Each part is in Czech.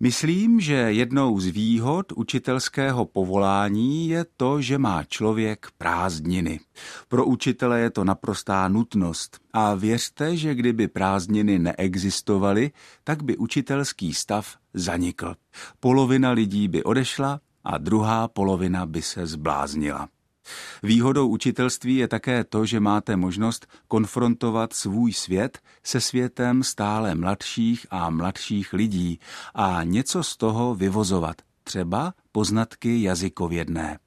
Myslím, že jednou z výhod učitelského povolání je to, že má člověk prázdniny. Pro učitele je to naprostá nutnost a věřte, že kdyby prázdniny neexistovaly, tak by učitelský stav zanikl. Polovina lidí by odešla a druhá polovina by se zbláznila. Výhodou učitelství je také to, že máte možnost konfrontovat svůj svět se světem stále mladších a mladších lidí a něco z toho vyvozovat, třeba poznatky jazykovědné.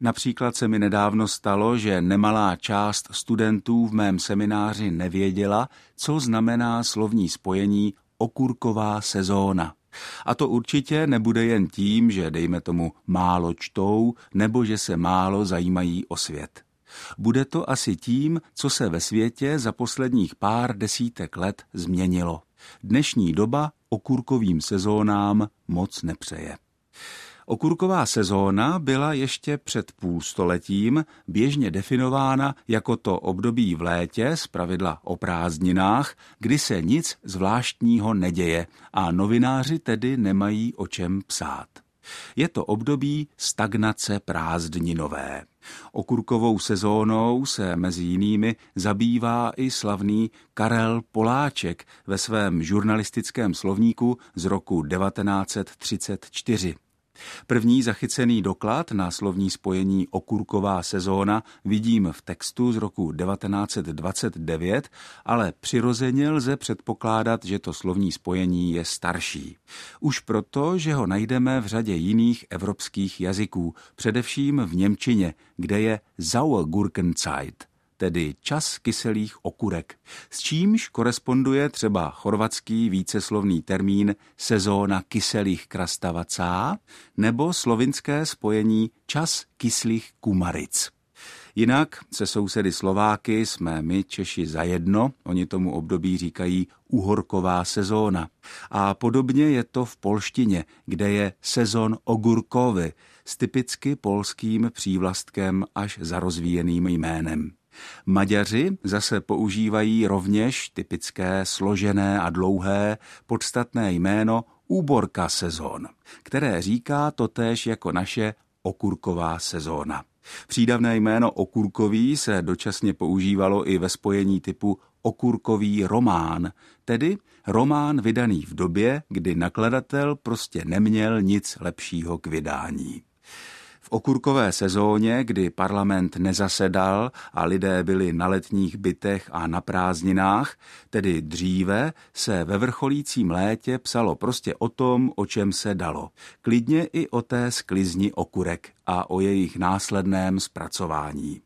Například se mi nedávno stalo, že nemalá část studentů v mém semináři nevěděla, co znamená slovní spojení okurková sezóna. A to určitě nebude jen tím, že dejme tomu málo čtou nebo že se málo zajímají o svět. Bude to asi tím, co se ve světě za posledních pár desítek let změnilo. Dnešní doba okurkovým sezónám moc nepřeje. Okurková sezóna byla ještě před půlstoletím běžně definována jako to období v létě, z pravidla o prázdninách, kdy se nic zvláštního neděje a novináři tedy nemají o čem psát. Je to období stagnace prázdninové. Okurkovou sezónou se mezi jinými zabývá i slavný Karel Poláček ve svém žurnalistickém slovníku z roku 1934. První zachycený doklad na slovní spojení okurková sezóna vidím v textu z roku 1929, ale přirozeně lze předpokládat, že to slovní spojení je starší. Už proto, že ho najdeme v řadě jiných evropských jazyků, především v Němčině, kde je Sauergurkenzeit tedy čas kyselých okurek, s čímž koresponduje třeba chorvatský víceslovný termín sezóna kyselých krastavacá nebo slovinské spojení čas kyslých kumaric. Jinak se sousedy Slováky jsme my Češi zajedno, oni tomu období říkají uhorková sezóna. A podobně je to v polštině, kde je sezon ogurkovy s typicky polským přívlastkem až zarozvíjeným jménem. Maďaři zase používají rovněž typické složené a dlouhé podstatné jméno úborka sezón, které říká totéž jako naše okurková sezóna. Přídavné jméno okurkový se dočasně používalo i ve spojení typu okurkový román, tedy román vydaný v době, kdy nakladatel prostě neměl nic lepšího k vydání okurkové sezóně, kdy parlament nezasedal a lidé byli na letních bytech a na prázdninách, tedy dříve, se ve vrcholícím létě psalo prostě o tom, o čem se dalo. Klidně i o té sklizni okurek a o jejich následném zpracování.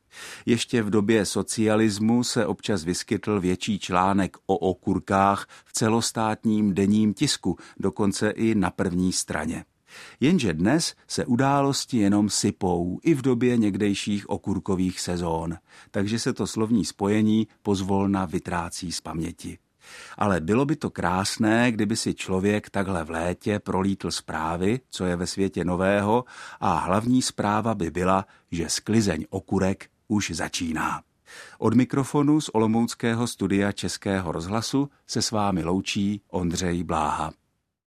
Ještě v době socialismu se občas vyskytl větší článek o okurkách v celostátním denním tisku, dokonce i na první straně. Jenže dnes se události jenom sypou i v době někdejších okurkových sezón, takže se to slovní spojení pozvolna vytrácí z paměti. Ale bylo by to krásné, kdyby si člověk takhle v létě prolítl zprávy, co je ve světě nového, a hlavní zpráva by byla, že sklizeň okurek už začíná. Od mikrofonu z Olomouckého studia Českého rozhlasu se s vámi loučí Ondřej Bláha.